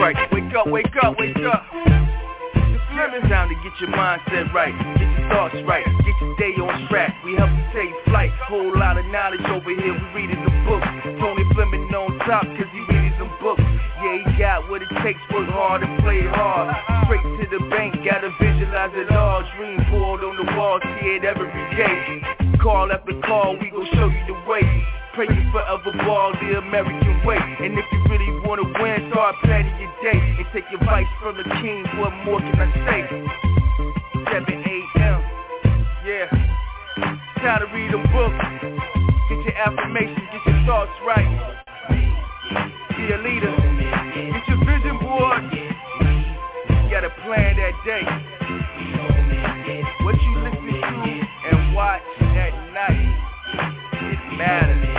Right, wake up, wake up, wake up. It's time to get your mindset right, get your thoughts right, get your day on track. We help you take flight, whole lot of knowledge over here. We reading the book. Tony Fleming on top, cause he reading some books. Yeah, he got what it takes, work hard and play hard. Straight to the bank, gotta visualize it all. Dream board on the wall, see it every day. Call after call, we gon' show you the way. Pray you forever ball the American way. And if you really wanna win, start planning your day. And take advice from the king, what more can I say? 7 a.m. Yeah. Time to read a book. Get your affirmations, get your thoughts right. Be a leader. Get your vision board. You gotta plan that day. What you listen to and watch at night, it matters.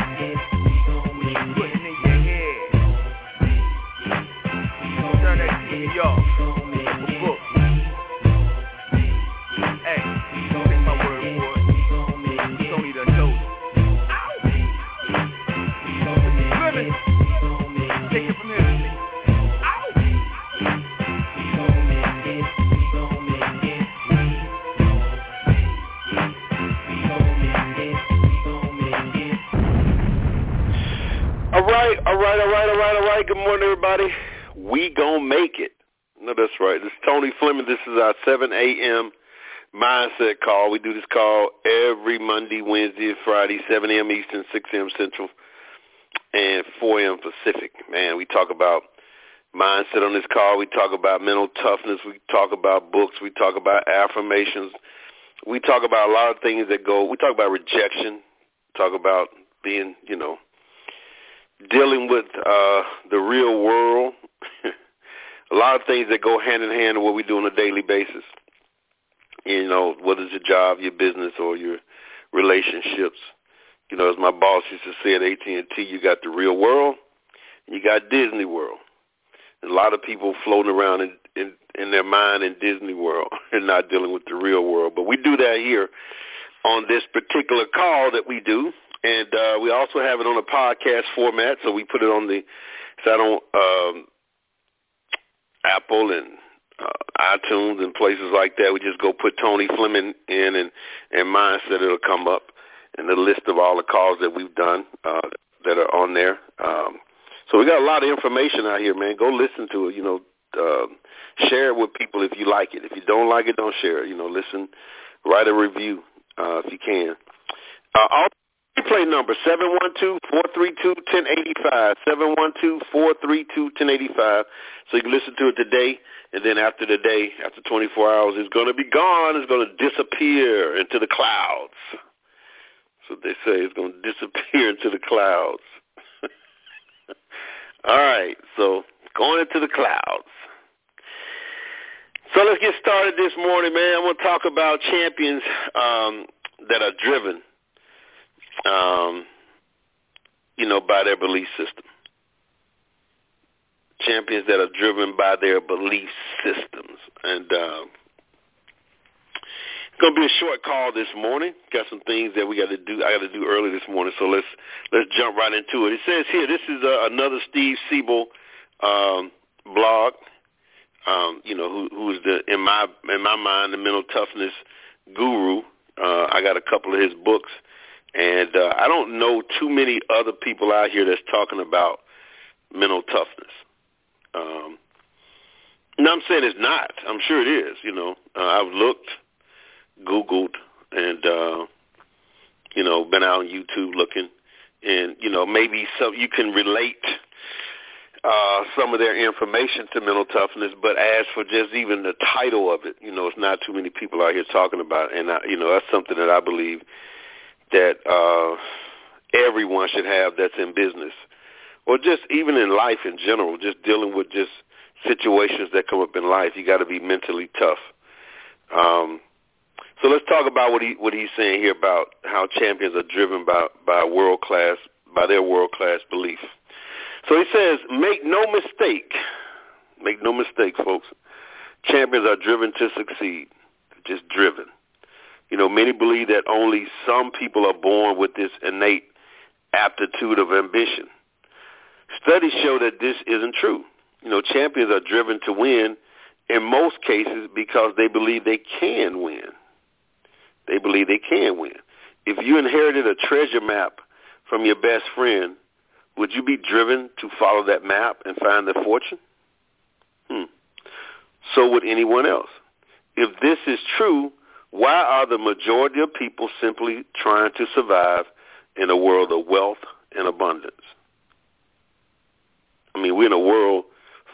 TV off. Hey, take my word for it. The take it from. All right, all right, all right, all right, all right. Good morning, everybody. We gonna make it. No, that's right. This is Tony Fleming. This is our 7 a.m. mindset call. We do this call every Monday, Wednesday, and Friday, 7 a.m. Eastern, 6 a.m. Central, and 4 a.m. Pacific. Man, we talk about mindset on this call. We talk about mental toughness. We talk about books. We talk about affirmations. We talk about a lot of things that go. We talk about rejection. Talk about being, you know, dealing with uh, the real world. a lot of things that go hand in hand with what we do on a daily basis. You know, whether it's your job, your business, or your relationships. You know, as my boss used to say at AT&T, you got the real world, and you got Disney World. And A lot of people floating around in, in, in their mind in Disney World and not dealing with the real world. But we do that here on this particular call that we do. And uh, we also have it on a podcast format, so we put it on the, it's out on um, Apple and uh, iTunes and places like that. We just go put Tony Fleming in and, and Mindset, it'll come up, and the list of all the calls that we've done uh, that are on there. Um, so we got a lot of information out here, man. Go listen to it. You know, uh, share it with people if you like it. If you don't like it, don't share it. You know, listen, write a review uh, if you can. Uh, all Replay number seven one two four three two ten eighty five. Seven one two four three two ten eighty five. So you can listen to it today, and then after the day, after twenty four hours, it's going to be gone. It's going to disappear into the clouds. So they say it's going to disappear into the clouds. All right, so going into the clouds. So let's get started this morning, man. I'm going to talk about champions um, that are driven um, you know, by their belief system. Champions that are driven by their belief systems. And uh, it's gonna be a short call this morning. Got some things that we got to do. I got to do early this morning, so let's let's jump right into it. It says here, this is uh, another Steve Siebold um, blog. Um, you know, who, who is the in my in my mind the mental toughness guru. Uh, I got a couple of his books and uh, I don't know too many other people out here that's talking about mental toughness. Um, no, I'm saying it's not. I'm sure it is. You know, uh, I've looked, Googled, and uh, you know, been out on YouTube looking, and you know, maybe some you can relate uh, some of their information to mental toughness. But as for just even the title of it, you know, it's not too many people out here talking about, it. and I, you know, that's something that I believe that uh, everyone should have that's in business, or just even in life in general, just dealing with just situations that come up in life. You got to be mentally tough. Um, so let's talk about what he what he's saying here about how champions are driven by by world class by their world class belief. So he says, make no mistake, make no mistake, folks. Champions are driven to succeed, just driven. You know, many believe that only some people are born with this innate aptitude of ambition. Studies show that this isn't true. You know, champions are driven to win in most cases because they believe they can win. They believe they can win. If you inherited a treasure map from your best friend, would you be driven to follow that map and find the fortune? Hmm. So would anyone else. If this is true, why are the majority of people simply trying to survive in a world of wealth and abundance? I mean, we're in a world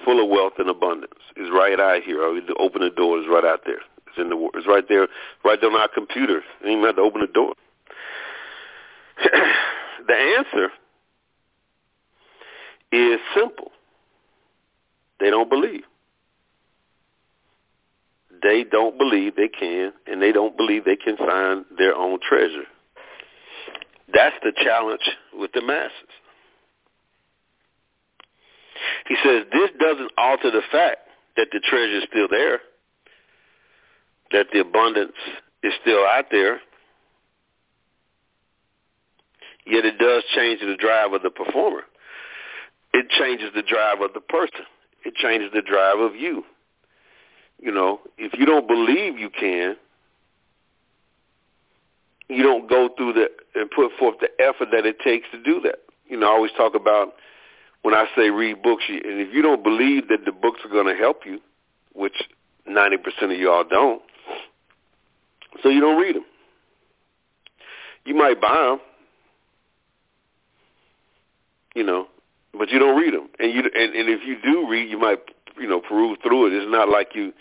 full of wealth and abundance. It's right out here. Open the door. It's right out there. It's in the. It's right there, right there on our computer. You even have to open the door. the answer is simple. They don't believe. They don't believe they can, and they don't believe they can find their own treasure. That's the challenge with the masses. He says this doesn't alter the fact that the treasure is still there, that the abundance is still out there, yet it does change the drive of the performer. It changes the drive of the person. It changes the drive of you. You know, if you don't believe you can, you don't go through the and put forth the effort that it takes to do that. You know, I always talk about when I say read books, and if you don't believe that the books are going to help you, which 90% of y'all don't, so you don't read them. You might buy them, you know, but you don't read them. And you and, and if you do read, you might you know peruse through it. It's not like you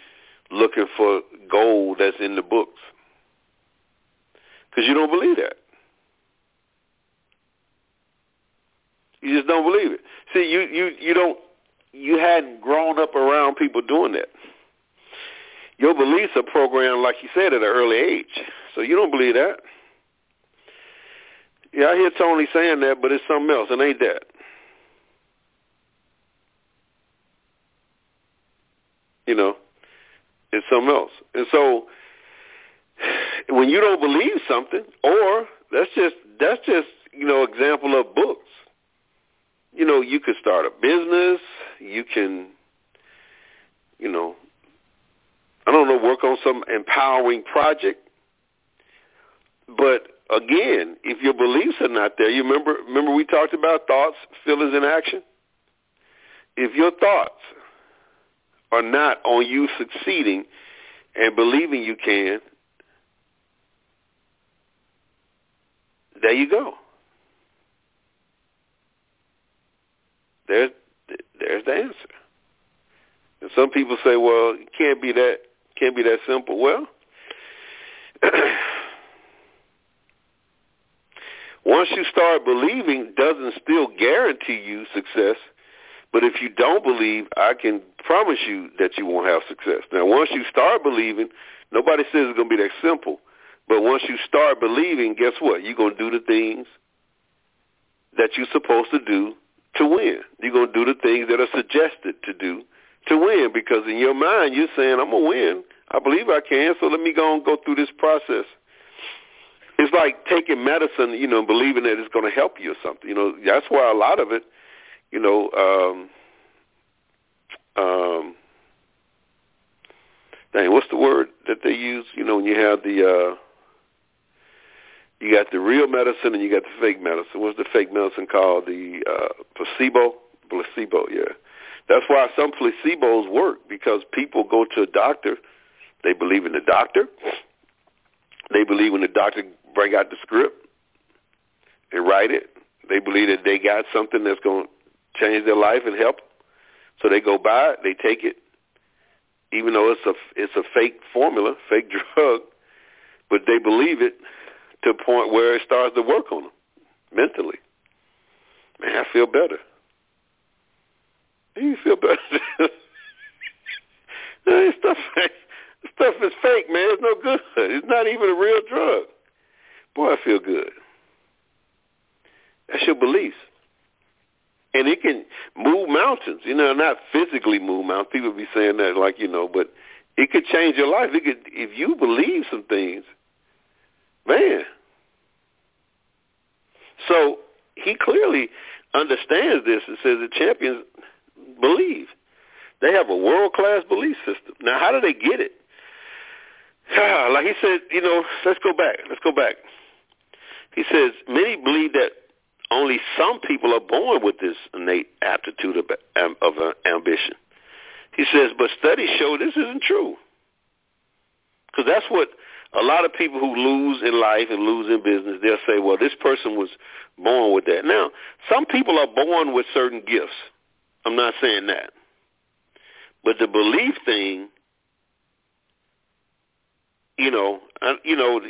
looking for gold that's in the books because you don't believe that. You just don't believe it. See, you you you don't you hadn't grown up around people doing that. Your beliefs are programmed, like you said, at an early age. So you don't believe that. Yeah, I hear Tony saying that, but it's something else. It ain't that. You know, it's something else. And so when you don't believe something, or that's just that's just you know example of books you know, you could start a business. You can, you know, I don't know, work on some empowering project. But again, if your beliefs are not there, you remember remember we talked about thoughts, feelings, and action. If your thoughts are not on you succeeding and believing you can, there you go. There's there's the answer. And some people say, well, it can't be that can't be that simple. Well, once you start believing, doesn't still guarantee you success. But if you don't believe, I can promise you that you won't have success. Now, once you start believing, nobody says it's going to be that simple. But once you start believing, guess what? You're going to do the things that you're supposed to do to win. You're going to do the things that are suggested to do to win because in your mind you're saying, I'm going to win. I believe I can, so let me go and go through this process. It's like taking medicine, you know, believing that it's going to help you or something. You know, that's why a lot of it, you know, um, um, dang, what's the word that they use? You know, when you have the, uh, you got the real medicine and you got the fake medicine. What's the fake medicine called? The uh, placebo? Placebo, yeah. That's why some placebos work because people go to a doctor. They believe in the doctor. They believe when the doctor bring out the script and write it. They believe that they got something that's going change their life and help. So they go buy it. They take it, even though it's a it's a fake formula, fake drug, but they believe it to a point where it starts to work on them mentally. Man, I feel better. You feel better. this stuff, this stuff is fake, man. It's no good. It's not even a real drug. Boy, I feel good. That's your beliefs. And it can move mountains. You know, not physically move mountains. People be saying that like, you know, but it could change your life. It could, if you believe some things, man. So he clearly understands this and says the champions believe. They have a world class belief system. Now, how do they get it? like he said, you know, let's go back. Let's go back. He says many believe that only some people are born with this innate aptitude of, of uh, ambition. He says, but studies show this isn't true. Because that's what a lot of people who lose in life and lose in business, they'll say, well, this person was born with that. Now, some people are born with certain gifts. I'm not saying that. But the belief thing, you know, uh, you know,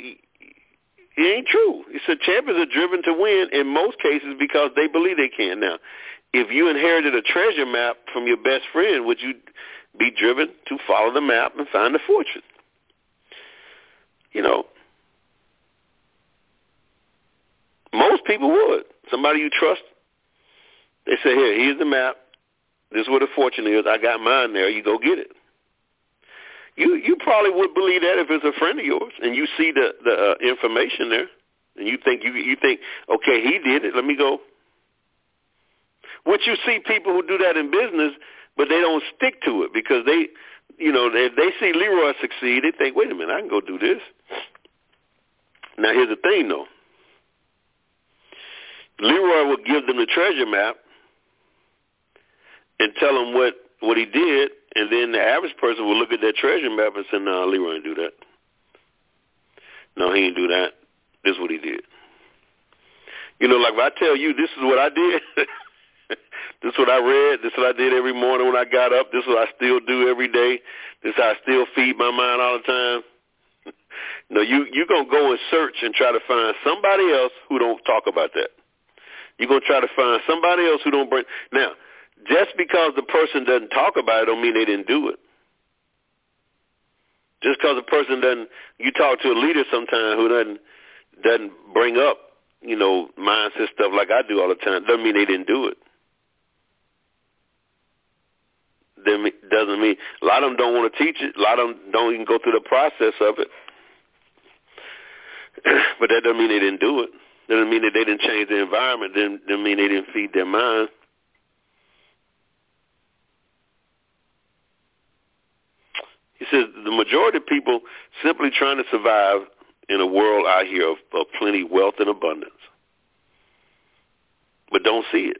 it ain't true. He said champions are driven to win in most cases because they believe they can. Now, if you inherited a treasure map from your best friend, would you be driven to follow the map and find the fortune? You know, most people would. Somebody you trust, they say, here, here's the map. This is where the fortune is. I got mine there. You go get it. You you probably would believe that if it's a friend of yours and you see the the uh, information there and you think you you think okay he did it let me go. Would you see people who do that in business but they don't stick to it because they you know they they see Leroy succeed they think wait a minute I can go do this. Now here's the thing though. Leroy will give them the treasure map and tell them what what he did and then the average person will look at that treasure map and say, no, nah, Leroy didn't do that. No, he didn't do that. This is what he did. You know, like if I tell you this is what I did, this is what I read, this is what I did every morning when I got up, this is what I still do every day, this is how I still feed my mind all the time. no, you you're gonna go and search and try to find somebody else who don't talk about that. You're gonna try to find somebody else who don't bring now just because the person doesn't talk about it don't mean they didn't do it. Just because a person doesn't, you talk to a leader sometime who doesn't doesn't bring up, you know, mindset stuff like I do all the time, doesn't mean they didn't do it. Doesn't mean a lot of them don't want to teach it. A lot of them don't even go through the process of it. but that doesn't mean they didn't do it. Doesn't mean that they didn't change the environment. Doesn't, doesn't mean they didn't feed their mind. He says the majority of people simply trying to survive in a world out here of, of plenty wealth and abundance, but don't see it,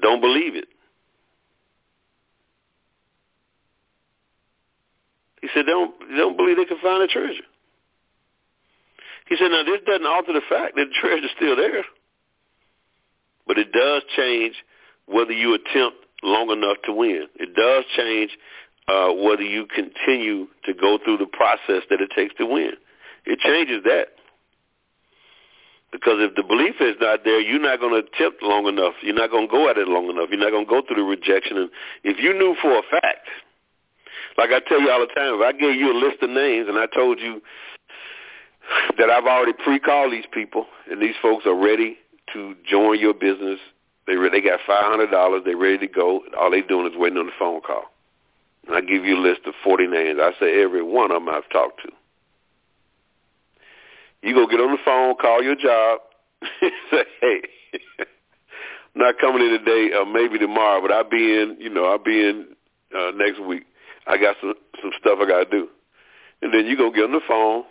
don't believe it. He said they don't, they don't believe they can find a treasure. He said, now this doesn't alter the fact that the treasure's still there, but it does change whether you attempt long enough to win. It does change uh, whether you continue to go through the process that it takes to win. It changes that. Because if the belief is not there, you're not going to attempt long enough. You're not going to go at it long enough. You're not going to go through the rejection. And if you knew for a fact, like I tell you all the time, if I gave you a list of names and I told you that I've already pre-called these people and these folks are ready to join your business they re- they got five hundred dollars. They ready to go. All they doing is waiting on the phone call. And I give you a list of forty names. I say every one of them I've talked to. You go get on the phone, call your job, say, hey, I'm not coming in today, or maybe tomorrow, but I'll be in. You know, I'll be in uh, next week. I got some some stuff I got to do, and then you go get on the phone,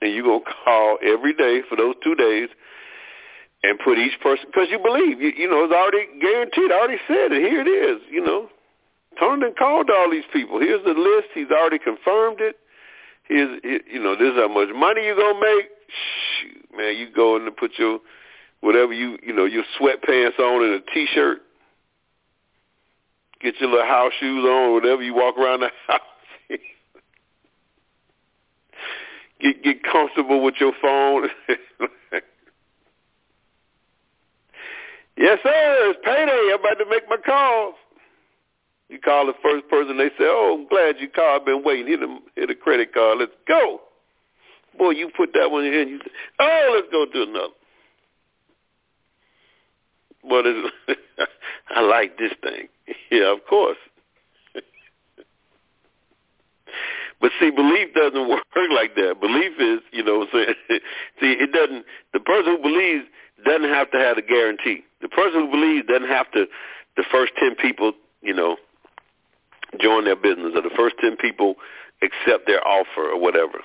and you go call every day for those two days and put each person because you believe you, you know it's already guaranteed. I already said it. Here it is. You know, Tony called all these people. Here's the list. He's already confirmed it. Here's you know this is how much money you're gonna make. Shoot, man, you go in and put your whatever you you know your sweatpants on and a t-shirt. Get your little house shoes on, whatever you walk around the house. get get comfortable with your phone. Yes, sir. It's payday. I'm about to make my calls. You call the first person. They say, "Oh, I'm glad you called. I've been waiting. Hit a hit a credit card. Let's go." Boy, you put that one in. And you say, "Oh, let's go do another." But it's, I like this thing. Yeah, of course. But see, belief doesn't work like that. Belief is, you know, saying, see, it doesn't. The person who believes doesn't have to have a guarantee. The person who believes doesn't have to. The first ten people, you know, join their business, or the first ten people accept their offer, or whatever.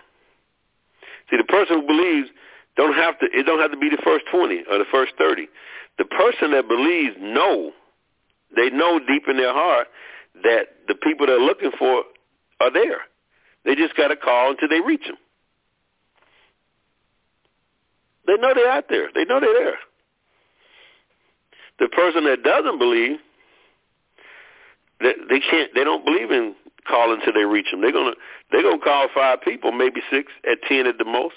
See, the person who believes don't have to. It don't have to be the first twenty or the first thirty. The person that believes know, they know deep in their heart that the people they're looking for are there. They just got to call until they reach them. They know they're out there. They know they're there. The person that doesn't believe, they, they can't. They don't believe in calling until they reach them. They're gonna they're gonna call five people, maybe six, at ten at the most.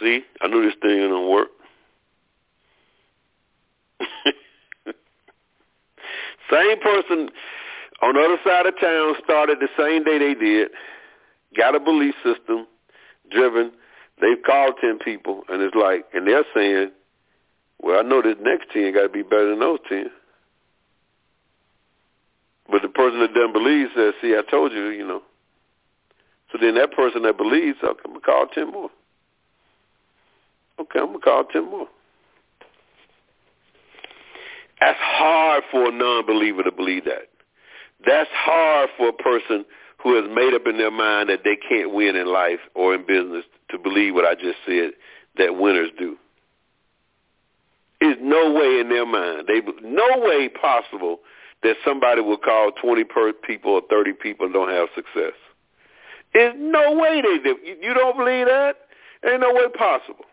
See, I knew this thing didn't work. Same person on the other side of town started the same day they did, got a belief system driven. They've called 10 people, and it's like, and they're saying, well, I know this next 10 got to be better than those 10. But the person that doesn't believe says, see, I told you, you know. So then that person that believes, I'm going to call 10 more. Okay, I'm going to call 10 more. That's hard for a non-believer to believe that. That's hard for a person who has made up in their mind that they can't win in life or in business to believe what I just said that winners do. There's no way in their mind, they no way possible that somebody will call 20 per people or 30 people and don't have success. There's no way they do. You don't believe that? Ain't no way possible.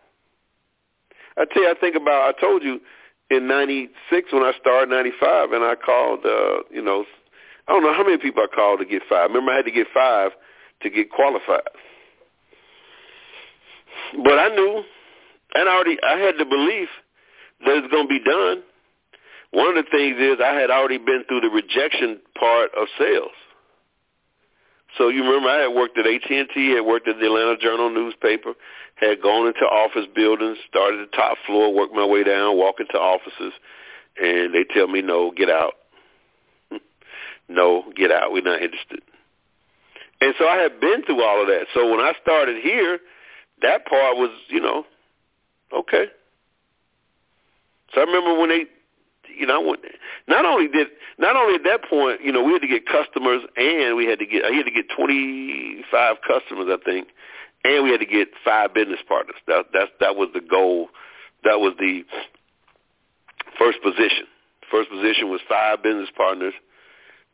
I tell you, I think about. I told you in '96 when I started '95, and I called, uh, you know, I don't know how many people I called to get five. Remember, I had to get five to get qualified. But I knew, and I already, I had the belief that it's going to be done. One of the things is I had already been through the rejection part of sales. So you remember I had worked at AT&T, had worked at the Atlanta Journal newspaper, had gone into office buildings, started the top floor, worked my way down, walk into offices, and they tell me, no, get out. no, get out. We're not interested. And so I had been through all of that. So when I started here, that part was, you know, okay. So I remember when they you know, not only did not only at that point, you know, we had to get customers, and we had to get I had to get 25 customers, I think, and we had to get five business partners. That that that was the goal. That was the first position. First position was five business partners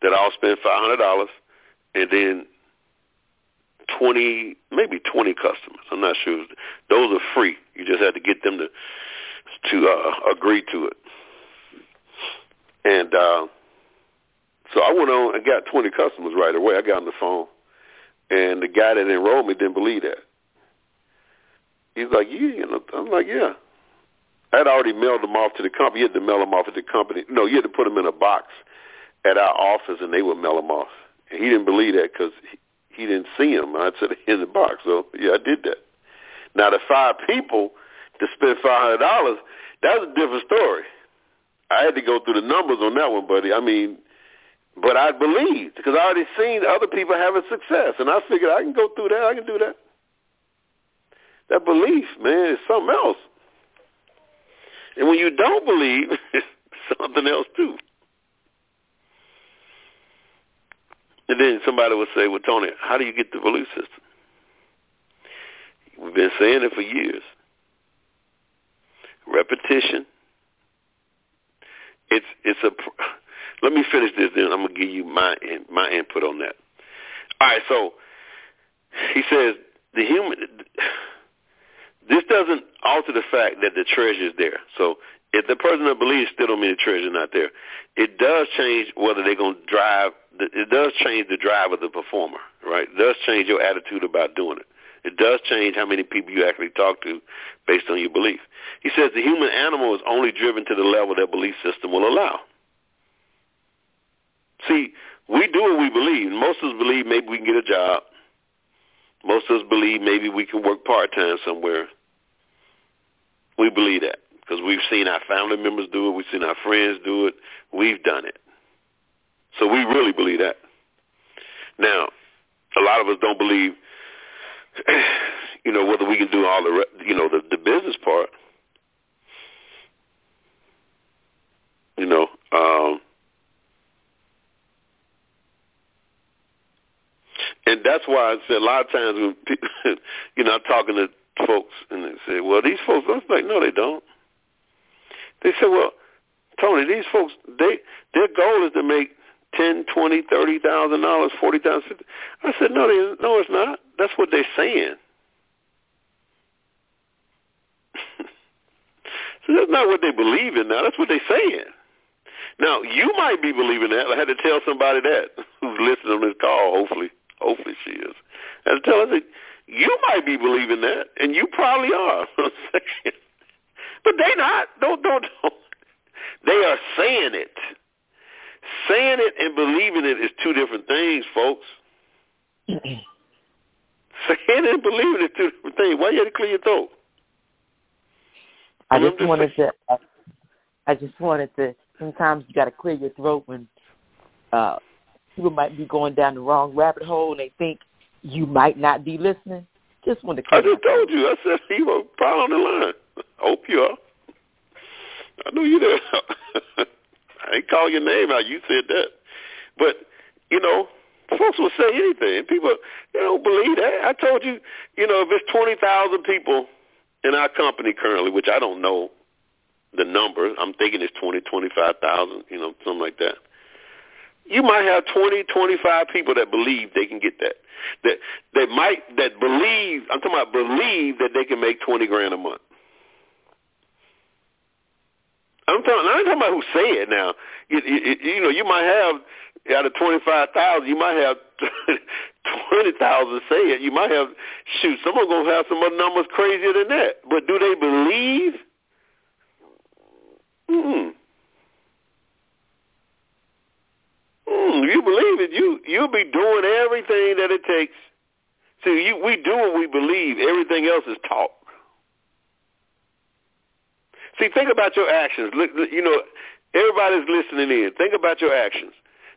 that all spent five hundred dollars, and then twenty, maybe twenty customers. I'm not sure. Those are free. You just had to get them to to uh, agree to it. And uh, so I went on and got 20 customers right away. I got on the phone, and the guy that enrolled me didn't believe that. He's like, yeah, you know, I'm like, yeah. I had already mailed them off to the company. You had to mail them off at the company. No, you had to put them in a box at our office, and they would mail them off. And he didn't believe that because he, didn't see them. I said in the box. So yeah, I did that. Now the five people to spend five hundred dollars, that's a different story. I had to go through the numbers on that one, buddy. I mean, but I believed because I already seen other people having success, and I figured I can go through that. I can do that. That belief, man, is something else. And when you don't believe, it's something else too. And then somebody would say, well, Tony, how do you get the belief system? We've been saying it for years. Repetition, it's it's a. Let me finish this, then I'm gonna give you my my input on that. All right, so he says the human. This doesn't alter the fact that the treasure is there. So if the person that believes still don't mean the treasure not there, it does change whether they're to drive. It does change the drive of the performer, right? It does change your attitude about doing it. It does change how many people you actually talk to based on your belief. He says the human animal is only driven to the level their belief system will allow. See, we do what we believe. Most of us believe maybe we can get a job. Most of us believe maybe we can work part-time somewhere. We believe that because we've seen our family members do it. We've seen our friends do it. We've done it. So we really believe that. Now, a lot of us don't believe, you know, whether we can do all the, you know, the, the business part. You know, um, and that's why I said a lot of times when people, you know, I'm talking to folks and they say, "Well, these folks," I'm like, "No, they don't." They say, "Well, Tony, these folks, they their goal is to make ten, twenty, thirty thousand dollars, forty thousand. I said, no, they, no, it's not. That's what they're saying. so that's not what they believe in now. That's what they're saying. Now you might be believing that. I had to tell somebody that who's listening on this call. Hopefully, hopefully she is. I had to tell her that you might be believing that, and you probably are. but they not. Don't don't don't. They are saying it. Saying it and believing it is two different things, folks. Saying it and believing it is two different things. Why you had to clear your throat? I just wanted to. I just wanted to. Sometimes you got to clear your throat when uh, people might be going down the wrong rabbit hole and they think you might not be listening. Just wanted to. Clear I just told you. I said you were probably on the line. I hope you are. I know you there. I ain't call your name out. You said that. But, you know, folks will say anything. People, they don't believe that. I told you, you know, if it's 20,000 people in our company currently, which I don't know the number, I'm thinking it's 20, 25,000, you know, something like that. You might have 20, 25 people that believe they can get that. That that might that believe I'm talking about believe that they can make 20 grand a month. I'm talking. I'm talking about who say it now. You, you, you know, you might have out of twenty five thousand, you might have twenty thousand say it. You might have shoot. Someone gonna have some other numbers crazier than that. But do they believe? Hmm. Hmm. You believe it. You you'll be doing everything that it takes. See, you, we do what we believe. Everything else is taught. See, think about your actions. You know, everybody's listening in. Think about your actions.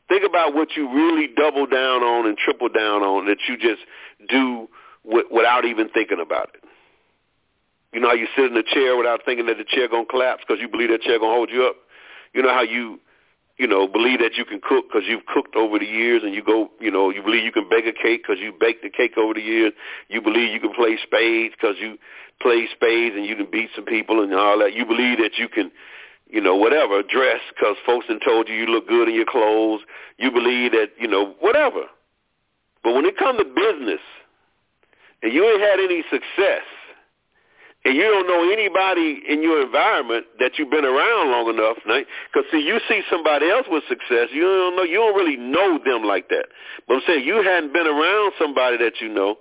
Think about what you really double down on and triple down on that you just do w- without even thinking about it. You know how you sit in a chair without thinking that the chair gonna collapse because you believe that chair gonna hold you up. You know how you you know, believe that you can cook because you've cooked over the years, and you go, you know, you believe you can bake a cake because you baked the cake over the years. You believe you can play spades because you play spades and you can beat some people and all that. You believe that you can, you know, whatever, dress because folks have told you you look good in your clothes. You believe that, you know, whatever. But when it comes to business, and you ain't had any success, and you don't know anybody in your environment that you've been around long enough, because see, you see somebody else with success, you don't know, you don't really know them like that. But I'm saying you hadn't been around somebody that you know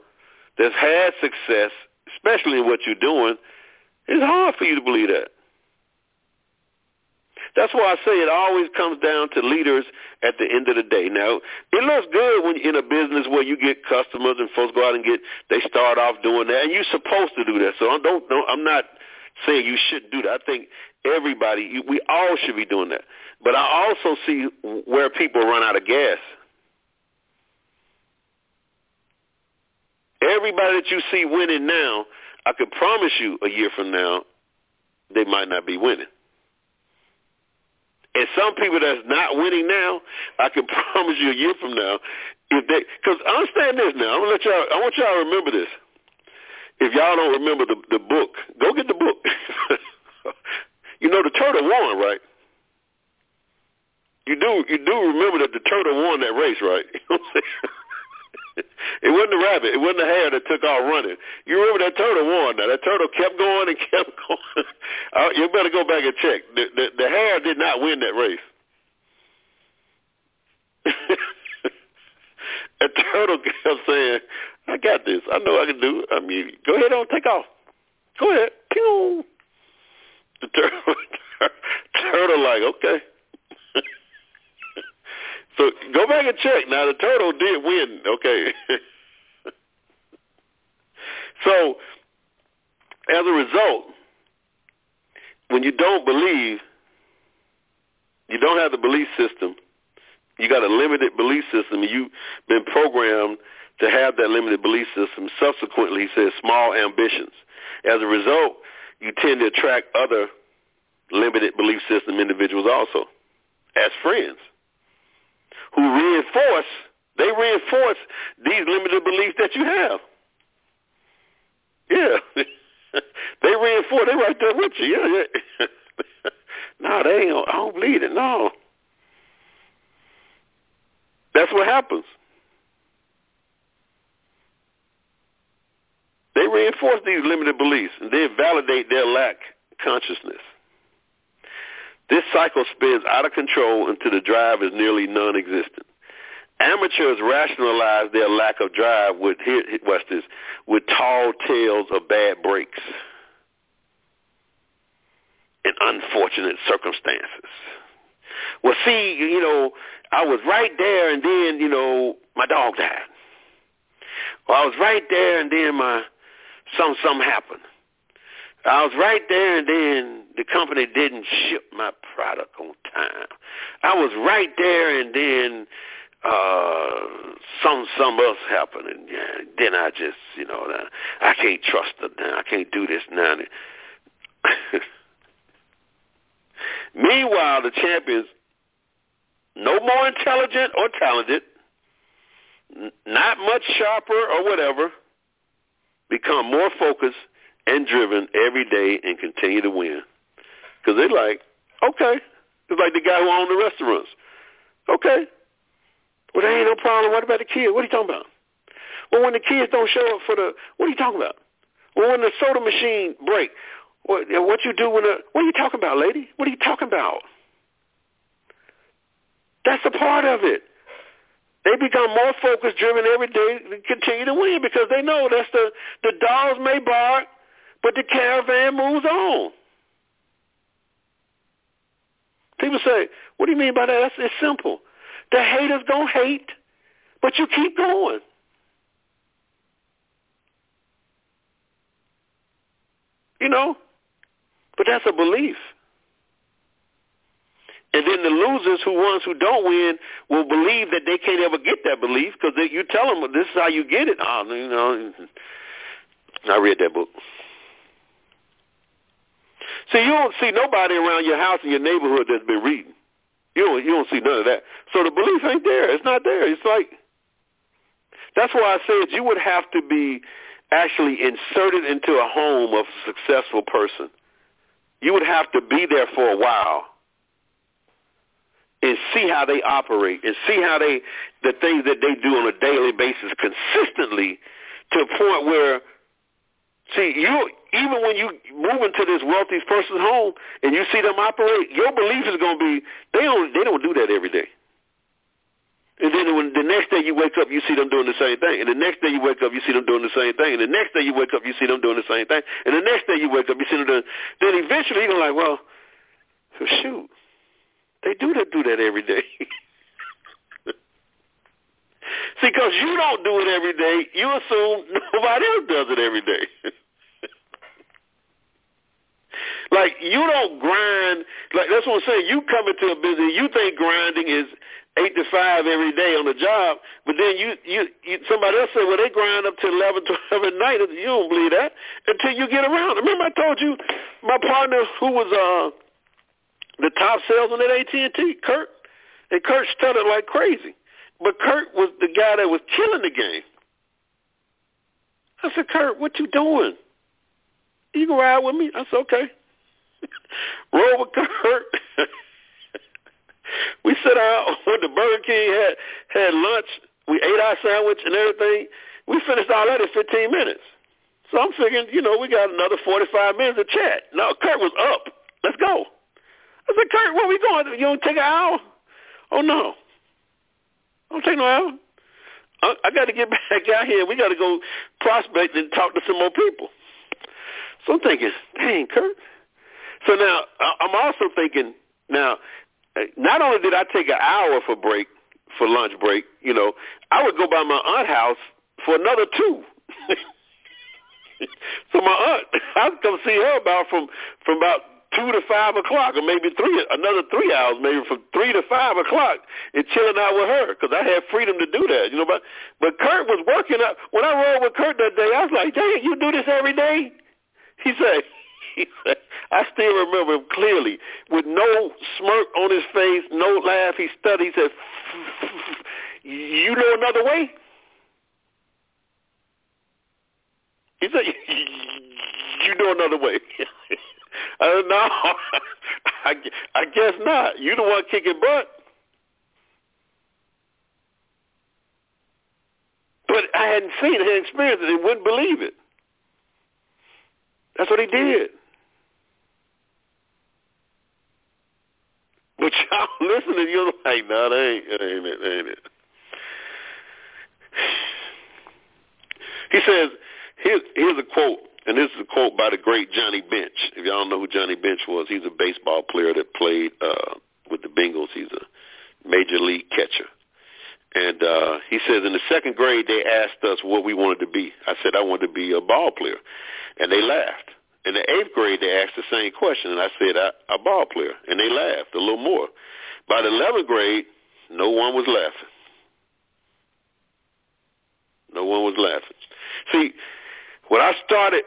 that's had success, especially in what you're doing. It's hard for you to believe that. That's why I say it always comes down to leaders at the end of the day. Now, it looks good when you're in a business where you get customers and folks go out and get, they start off doing that, and you're supposed to do that. So I don't, don't I'm not saying you shouldn't do that. I think everybody, we all should be doing that. But I also see where people run out of gas. Everybody that you see winning now, I can promise you a year from now, they might not be winning. And some people that's not winning now, I can promise you a year from now, if they, because understand this now, I'm gonna let y'all, I want y'all to remember this. If y'all don't remember the the book, go get the book. you know the turtle won, right? You do you do remember that the turtle won that race, right? You know what I'm saying? It wasn't the rabbit. It wasn't the hare that took off running. You remember that turtle won. Now that turtle kept going and kept going. uh, you better go back and check. The, the, the hare did not win that race. that turtle kept saying, "I got this. I know I can do it. I mean, go ahead on, take off. Go ahead." Pew. The turtle, turtle, like okay. So go back and check. Now the turtle did win. Okay. so as a result, when you don't believe, you don't have the belief system, You got a limited belief system, you've been programmed to have that limited belief system. Subsequently, he says small ambitions. As a result, you tend to attract other limited belief system individuals also as friends who reinforce, they reinforce these limited beliefs that you have. Yeah. they reinforce, they right there with you. Yeah, yeah. no, they ain't, I don't believe it. No. That's what happens. They reinforce these limited beliefs and they validate their lack consciousness. This cycle spins out of control until the drive is nearly non-existent. Amateurs rationalize their lack of drive with watch this, with tall tales of bad breaks and unfortunate circumstances. Well, see, you know, I was right there, and then you know my dog died. Well, I was right there, and then my some something happened. I was right there, and then the company didn't ship my product on time. I was right there, and then uh some some else happened, and yeah, then I just you know I can't trust her now. I can't do this now. Meanwhile, the champions, no more intelligent or talented, not much sharper or whatever, become more focused and driven every day and continue to win. Because they're like, okay. It's like the guy who owned the restaurants. Okay. Well, there ain't no problem. What about the kids? What are you talking about? Well, when the kids don't show up for the, what are you talking about? Well, when the soda machine break, what, what you do when the, what are you talking about, lady? What are you talking about? That's a part of it. They become more focused, driven every day to continue to win because they know that's the, the dogs may bark, but the caravan moves on. People say, what do you mean by that? That's, it's simple. The haters don't hate, but you keep going. You know? But that's a belief. And then the losers, who ones who don't win, will believe that they can't ever get that belief because you tell them this is how you get it. Oh, you know, I read that book. See, you don't see nobody around your house in your neighborhood that's been reading. You don't, you don't see none of that. So the belief ain't there. It's not there. It's like that's why I said you would have to be actually inserted into a home of a successful person. You would have to be there for a while and see how they operate and see how they the things that they do on a daily basis consistently to a point where see you even when you move into this wealthy person's home and you see them operate, your belief is going to be they don't they don't do that every day. And then when the next day you wake up, you see them doing the same thing. And the next day you wake up, you see them doing the same thing. And the next day you wake up, you see them doing the same thing. And the next day you wake up, you see them doing. Then eventually you're gonna like, well, so shoot, they do that do that every day. see, because you don't do it every day, you assume nobody else does it every day. Like you don't grind. Like that's what I'm saying. You come into a business, you think grinding is eight to five every day on the job, but then you you, you somebody else say, well, they grind up to eleven, twelve at night. You don't believe that until you get around. Remember, I told you my partner who was uh the top salesman at AT and T, Kurt, and Kurt stuttered like crazy, but Kurt was the guy that was killing the game. I said, Kurt, what you doing? You can ride with me? I said, okay. Roll Kurt. we sat out when the Burger King had had lunch. We ate our sandwich and everything. We finished all that in 15 minutes. So I'm figuring, you know, we got another 45 minutes to chat. No, Kurt was up. Let's go. I said, Kurt, where we going? You don't take an hour? Oh, no. I don't take no hour. Uh, I, I got to get back out here. We got to go prospect and talk to some more people. So I'm thinking, dang, Kurt. So now I'm also thinking now. Not only did I take an hour for break for lunch break, you know, I would go by my aunt house for another two. so my aunt, I'd come see her about from from about two to five o'clock, or maybe three, another three hours, maybe from three to five o'clock, and chilling out with her because I had freedom to do that. You know, but but Kurt was working out. When I rode with Kurt that day, I was like, "Dang, you do this every day?" He said. Said, I still remember him clearly, with no smirk on his face, no laugh. He studied. He said, "You know another way." He said, "You know another way." Uh, no, I, I guess not. You the one kicking butt. But I hadn't seen it, hadn't experienced it, and wouldn't believe it. That's what he did. But y'all listening, you're like, no, that ain't, that ain't it, ain't it. He says, here's, here's a quote and this is a quote by the great Johnny Bench. If y'all don't know who Johnny Bench was, he's a baseball player that played uh, with the Bengals. He's a major league catcher. And uh, he says in the second grade they asked us what we wanted to be. I said I wanted to be a ball player, and they laughed. In the eighth grade they asked the same question, and I said I, a ball player, and they laughed a little more. By the eleventh grade, no one was laughing. No one was laughing. See, when I started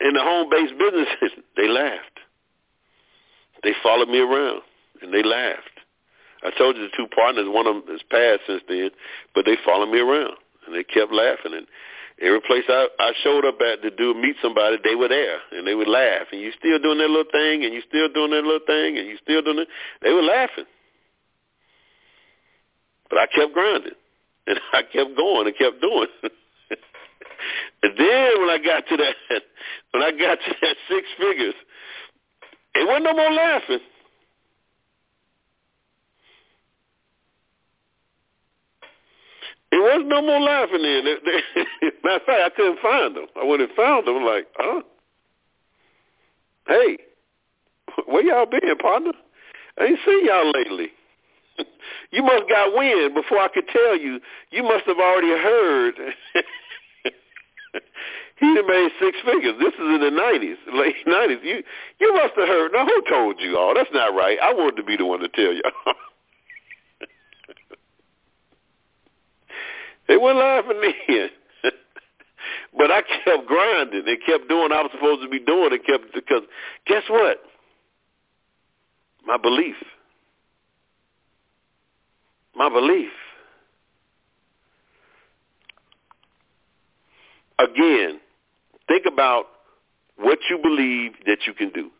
in the home-based businesses, they laughed. They followed me around, and they laughed. I told you the two partners, one of them has passed since then, but they followed me around, and they kept laughing. And every place I, I showed up at to do meet somebody, they were there, and they would laugh. And you still doing that little thing, and you still doing that little thing, and you still doing it. They were laughing. But I kept grinding, and I kept going and kept doing. And then when I got to that, when I got to that six figures, it wasn't no more laughing. It wasn't no more laughing then. Matter of fact, I couldn't find them. I went and found them like, huh? Hey, where y'all been, partner? I ain't seen y'all lately. you must got wind before I could tell you. You must have already heard he made six figures. This is in the nineties, late nineties. You you must have heard. Now who told you all? That's not right. I wanted to be the one to tell you. They weren't laughing then. but I kept grinding and kept doing what I was supposed to be doing and kept because guess what? My belief. My belief. Again, think about what you believe that you can do.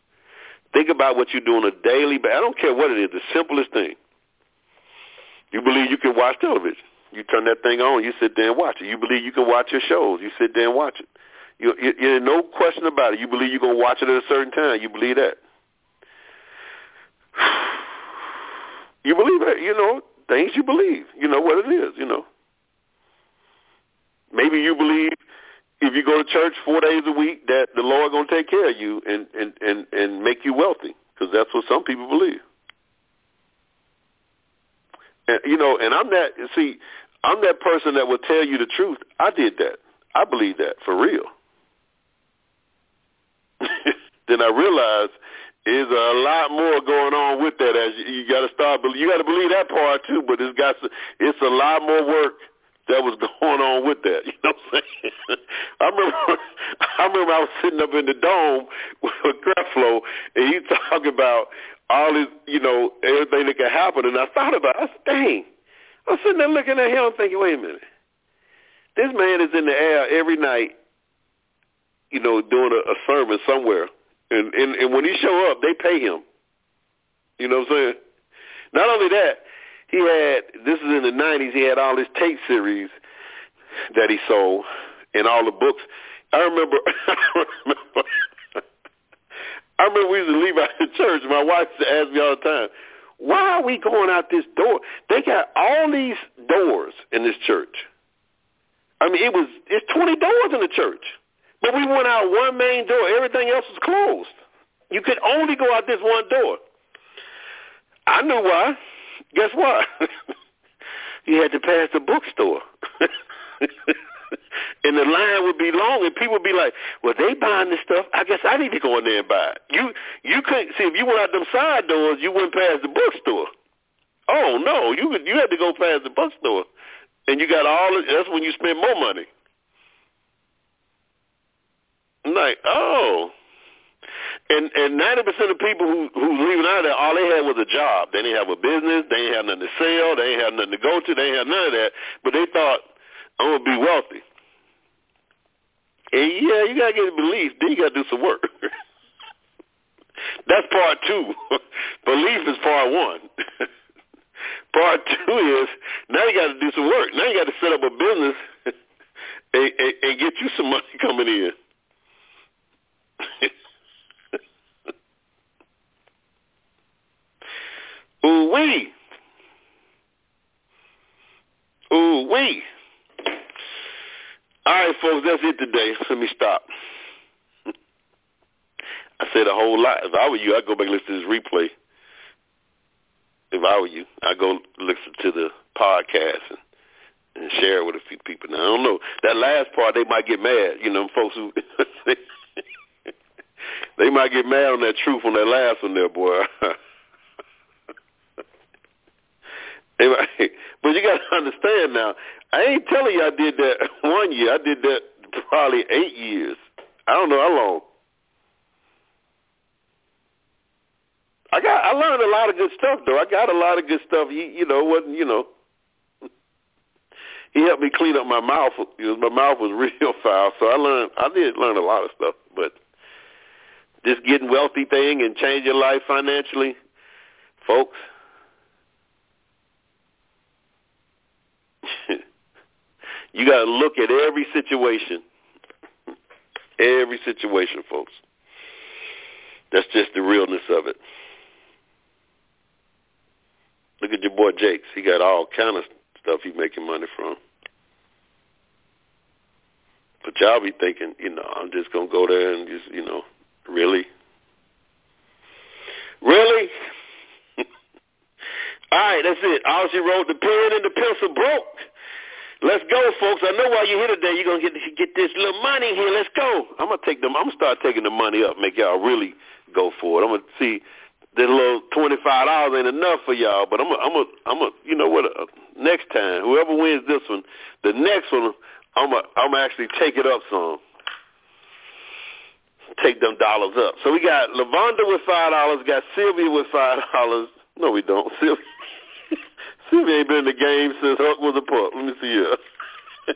Think about what you do on a daily basis. I don't care what it is, the simplest thing. You believe you can watch television. You turn that thing on, you sit there and watch it. You believe you can watch your shows. You sit there and watch it. You, you, you no question about it. You believe you're to watch it at a certain time. You believe that. You believe it. You know, things you believe. You know what it is, you know. Maybe you believe if you go to church four days a week, that the Lord to take care of you and and and and make you wealthy, because that's what some people believe. And you know, and I'm that. See, I'm that person that will tell you the truth. I did that. I believe that for real. then I realized is a lot more going on with that. As you, you got to start, you got to believe that part too. But it's got, it's a lot more work that was going on with that. You know what I'm saying? I remember I remember I was sitting up in the dome with Creflo and he talking about all this, you know, everything that could happen and I thought about it. I said, dang. I was sitting there looking at him thinking, wait a minute. This man is in the air every night, you know, doing a, a sermon somewhere. And, and and when he show up, they pay him. You know what I'm saying? Not only that, he had this is in the nineties. He had all his tape series that he sold and all the books. I remember. I remember we used to leave out the church. My wife used to ask me all the time, "Why are we going out this door? They got all these doors in this church. I mean, it was it's twenty doors in the church, but we went out one main door. Everything else was closed. You could only go out this one door. I knew why. Guess what? you had to pass the bookstore. and the line would be long, and people would be like, "Well, they buying this stuff. I guess I need to go in there and buy it." You you couldn't see if you went out them side doors, you went past the bookstore. Oh no, you you had to go past the bookstore, and you got all. That's when you spend more money. I'm like, oh, and and ninety percent of people who who's leaving out of there, all they had was a job. They didn't have a business. They didn't have nothing to sell. They didn't have nothing to go to. They didn't have none of that. But they thought, I'm gonna be wealthy. And yeah, you gotta get a belief. Then you gotta do some work. That's part two. belief is part one. part two is now you got to do some work. Now you got to set up a business and, and, and get you some money coming in. Ooh wee. Ooh wee. All right, folks, that's it today. Let me stop. I said a whole lot. If I were you, I'd go back and listen to this replay. If I were you, I'd go listen to the podcast and, and share it with a few people. Now, I don't know. That last part, they might get mad. You know, folks who... they might get mad on that truth on that last one there, boy. but you got to understand now. I ain't telling you I did that one year. I did that probably eight years. I don't know how long. I got I learned a lot of good stuff though. I got a lot of good stuff. He you know wasn't you know. he helped me clean up my mouth. Know, my mouth was real foul, so I learned I did learn a lot of stuff. But this getting wealthy thing and change your life financially, folks. You got to look at every situation. Every situation, folks. That's just the realness of it. Look at your boy Jakes. He got all kind of stuff he's making money from. But y'all be thinking, you know, I'm just gonna go there and just, you know, really, really. all right, that's it. All she wrote, the pen and the pencil broke. Let's go, folks. I know why you're here today. You're gonna get get this little money here. Let's go. I'm gonna take them. I'm gonna start taking the money up. Make y'all really go for it. I'm gonna see this little twenty five dollars ain't enough for y'all, but I'm a, I'm a, I'm a, you know what? Uh, next time, whoever wins this one, the next one, I'm a, I'm gonna actually take it up some. Take them dollars up. So we got Lavonda with five dollars. Got Sylvia with five dollars. No, we don't. Sylvia, Sylvia ain't been in the game since Huck was a pup. Let me see here.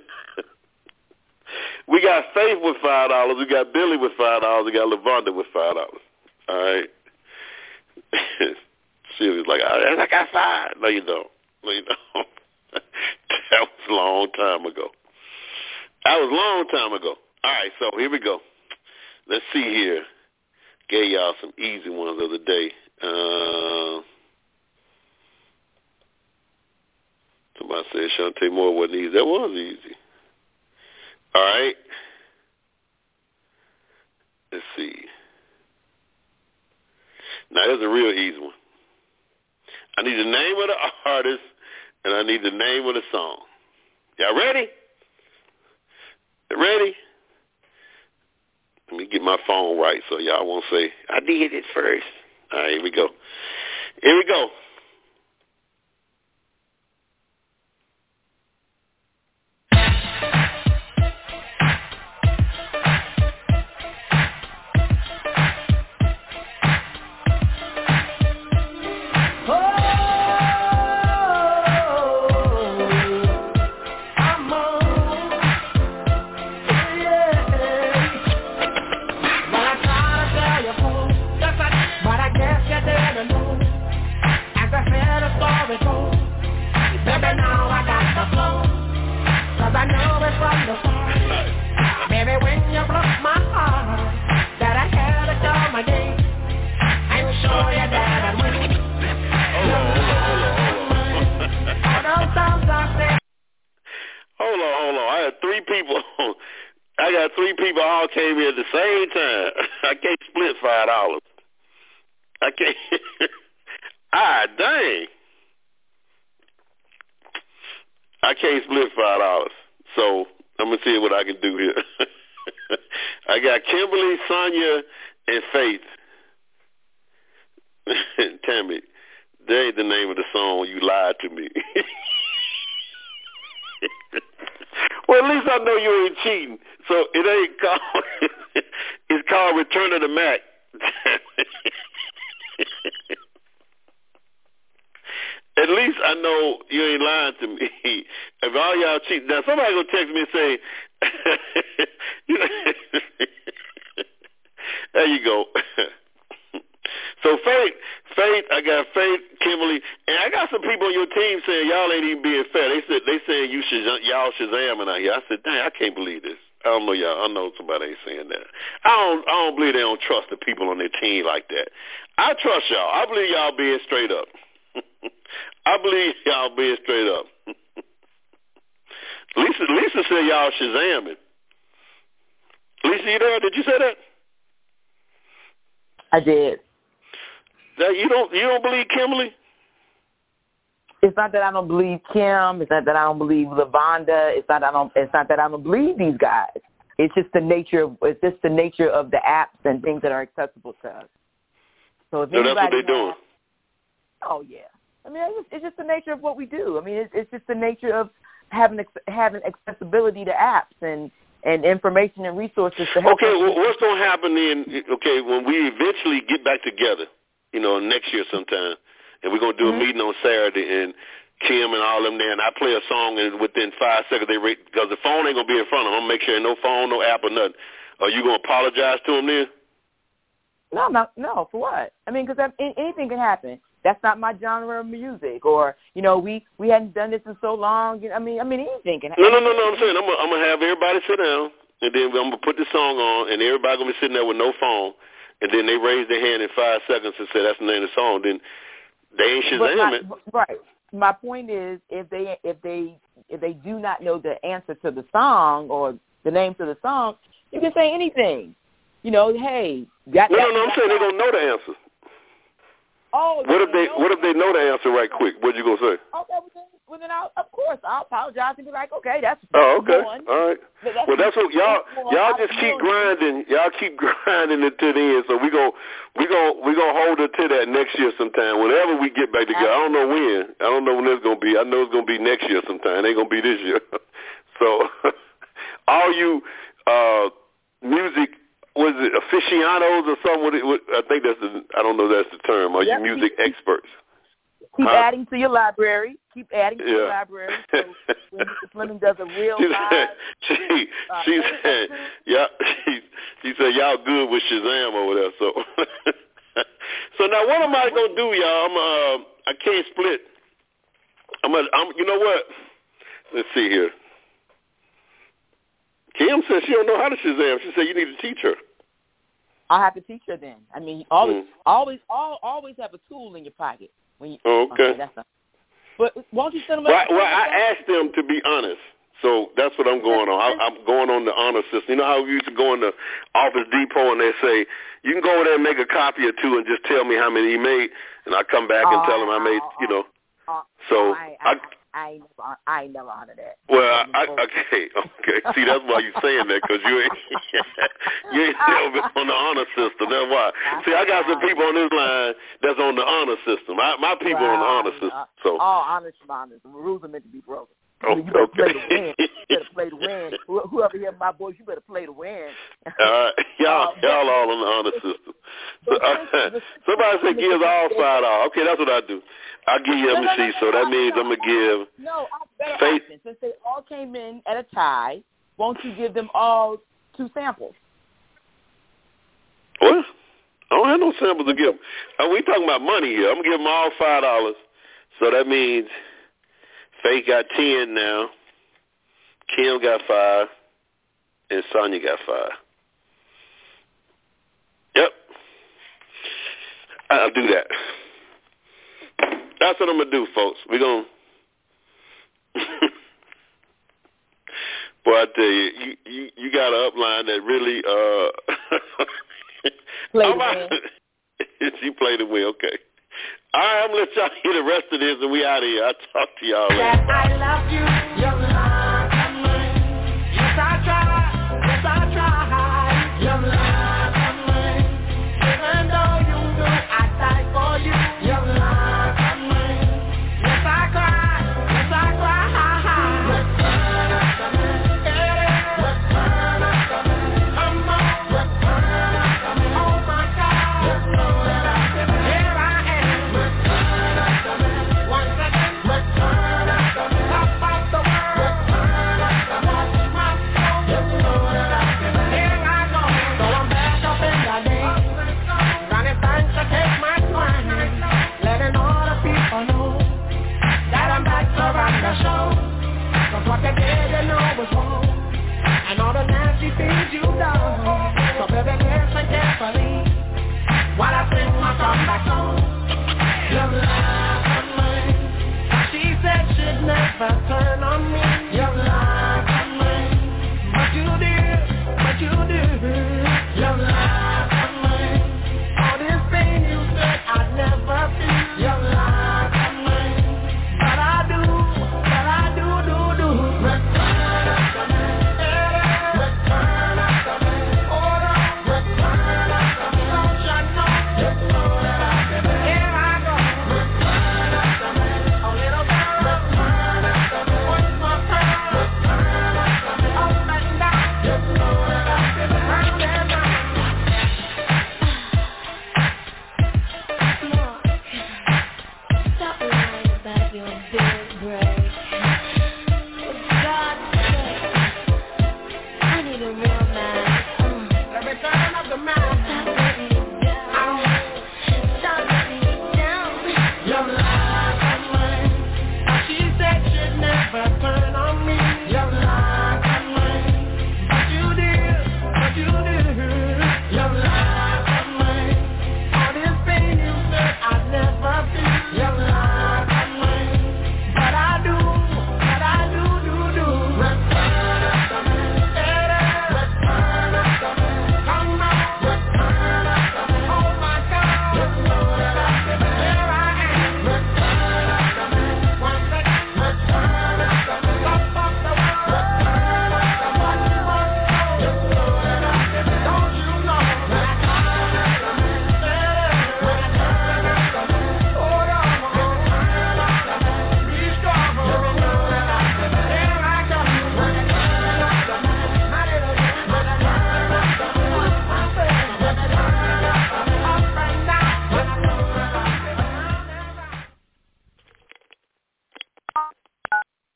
we got Faith with five dollars. We got Billy with five dollars. We got Lavonda with five dollars. All right. she was like, I, I got five. No, you don't. No, you don't. that was a long time ago. That was a long time ago. All right, so here we go. Let's see here. Gave y'all some easy ones of the day. Uh, somebody said Chanté Moore wasn't easy. That was easy. All right. Let's see. Now, there's a real easy one. I need the name of the artist, and I need the name of the song. Y'all ready? Ready? Let me get my phone right so y'all won't say, I did it first. All right, here we go. Here we go. Sonya, and Faith. Tammy, that ain't the name of the song. You lied to me. well, at least I know you ain't cheating. So it ain't called. it's called Return of the Mack. at least I know you ain't lying to me. If all y'all cheat, now somebody gonna text me and say, you go. so Faith, Faith, I got Faith, Kimberly, and I got some people on your team saying y'all ain't even being fair. They said they saying you should y'all Shazamming out here. I said, dang, I can't believe this. I don't know y'all. I know somebody ain't saying that. I don't. I don't believe they don't trust the people on their team like that. I trust y'all. I believe y'all being straight up. I believe y'all being straight up. Lisa, Lisa said y'all shazamming. Lisa, you there? Did you say that? I did. That you don't you don't believe Kimberly? It's not that I don't believe Kim. It's not that I don't believe Lavonda. It's not that I don't. It's not that I don't believe these guys. It's just the nature. Of, it's just the nature of the apps and things that are accessible to us. So if so that's what they're doing. Oh yeah. I mean, it's just, it's just the nature of what we do. I mean, it's, it's just the nature of having having accessibility to apps and and information and resources to help. Okay, well, what's going to happen then? Okay, when we eventually get back together, you know, next year sometime, and we're going to do mm-hmm. a meeting on Saturday, and Kim and all them there, and I play a song, and within five seconds they rate because the phone ain't going to be in front of them. I'm make sure no phone, no app, or nothing. Are you going to apologize to them then? No, not no. For what? I mean, because anything can happen that's not my genre of music or you know we we hadn't done this in so long you know, i mean i mean anything can no no no no i'm saying i'm gonna, I'm gonna have everybody sit down and then i'm gonna put the song on and everybody gonna be sitting there with no phone and then they raise their hand in five seconds and say that's the name of the song then they ain't shazam it. right. My point is if they if they if they do not know the answer to the song or the name to the song you can say anything. You know hey got no no no i'm saying they don't know the answer Oh, what if they What if they know the answer right quick? What you gonna say? Okay, well then, well then I'll, of course I'll apologize and be like, okay, that's oh okay, one. all right. That's well, that's what y'all y'all just keep grinding. Y'all keep grinding it to the end. So we go we go we gonna hold it to that next year sometime. Whenever we get back together, I don't know when. I don't know when it's gonna be. I know it's gonna be next year sometime. It ain't gonna be this year. so all you uh music was it aficionados or something? What, what, I think that's the I don't know that's the term. Are yep. you music experts? Keep huh? adding to your library. Keep adding to yeah. your library. So when Mr. Fleming does a real she live, she uh, she said yeah she she said y'all good with Shazam over there. So so now what am I gonna do, y'all? I'm uh I can't split. I'm a, I'm you know what? Let's see here. Kim says she don't know how to Shazam. She said you need to teach her. I'll have to teach her then. I mean, always, mm. always, all, always have a tool in your pocket when you. Oh, okay. okay that's a, but won't you send them? Well, well I asked them to be honest. So that's what I'm going on. I, I'm going on the honor system. You know how we used to go in the Office Depot and they say, you can go over there and make a copy or two and just tell me how many you made, and I come back and tell them I made, you know. So I, I, I ain't never, I ain't never honored that. Well, I, okay, okay. See, that's why you're saying that because you ain't you ain't never been on the honor system. That's why. See, I got some people on this line that's on the honor system. I, my people well, on the honor system. So all honor. The rules are meant to be broken. Oh, you better okay. play to win. You better play to win. Whoever hear my voice, you better play to win. Uh, y'all, uh, y'all all on the honor system. So, uh, somebody said give all five dollars. Okay, that's what I do. I give you. Me see. So that means I'm gonna give. No, I better Faith. Since they all came in at a tie, won't you give them all two samples? What? I don't have no samples to give. Are we talking about money here? I'm gonna give them all five dollars. So that means Faith got ten now. Kim got five, and Sonya got five. Yep, I'll do that. That's what I'm gonna do, folks. We're gonna. Boy, I tell you, you you, you got an upline that really uh. play to win. she played the win. Okay. All right, I'm gonna let y'all hear the rest of this, and we out of here. I'll talk to y'all later.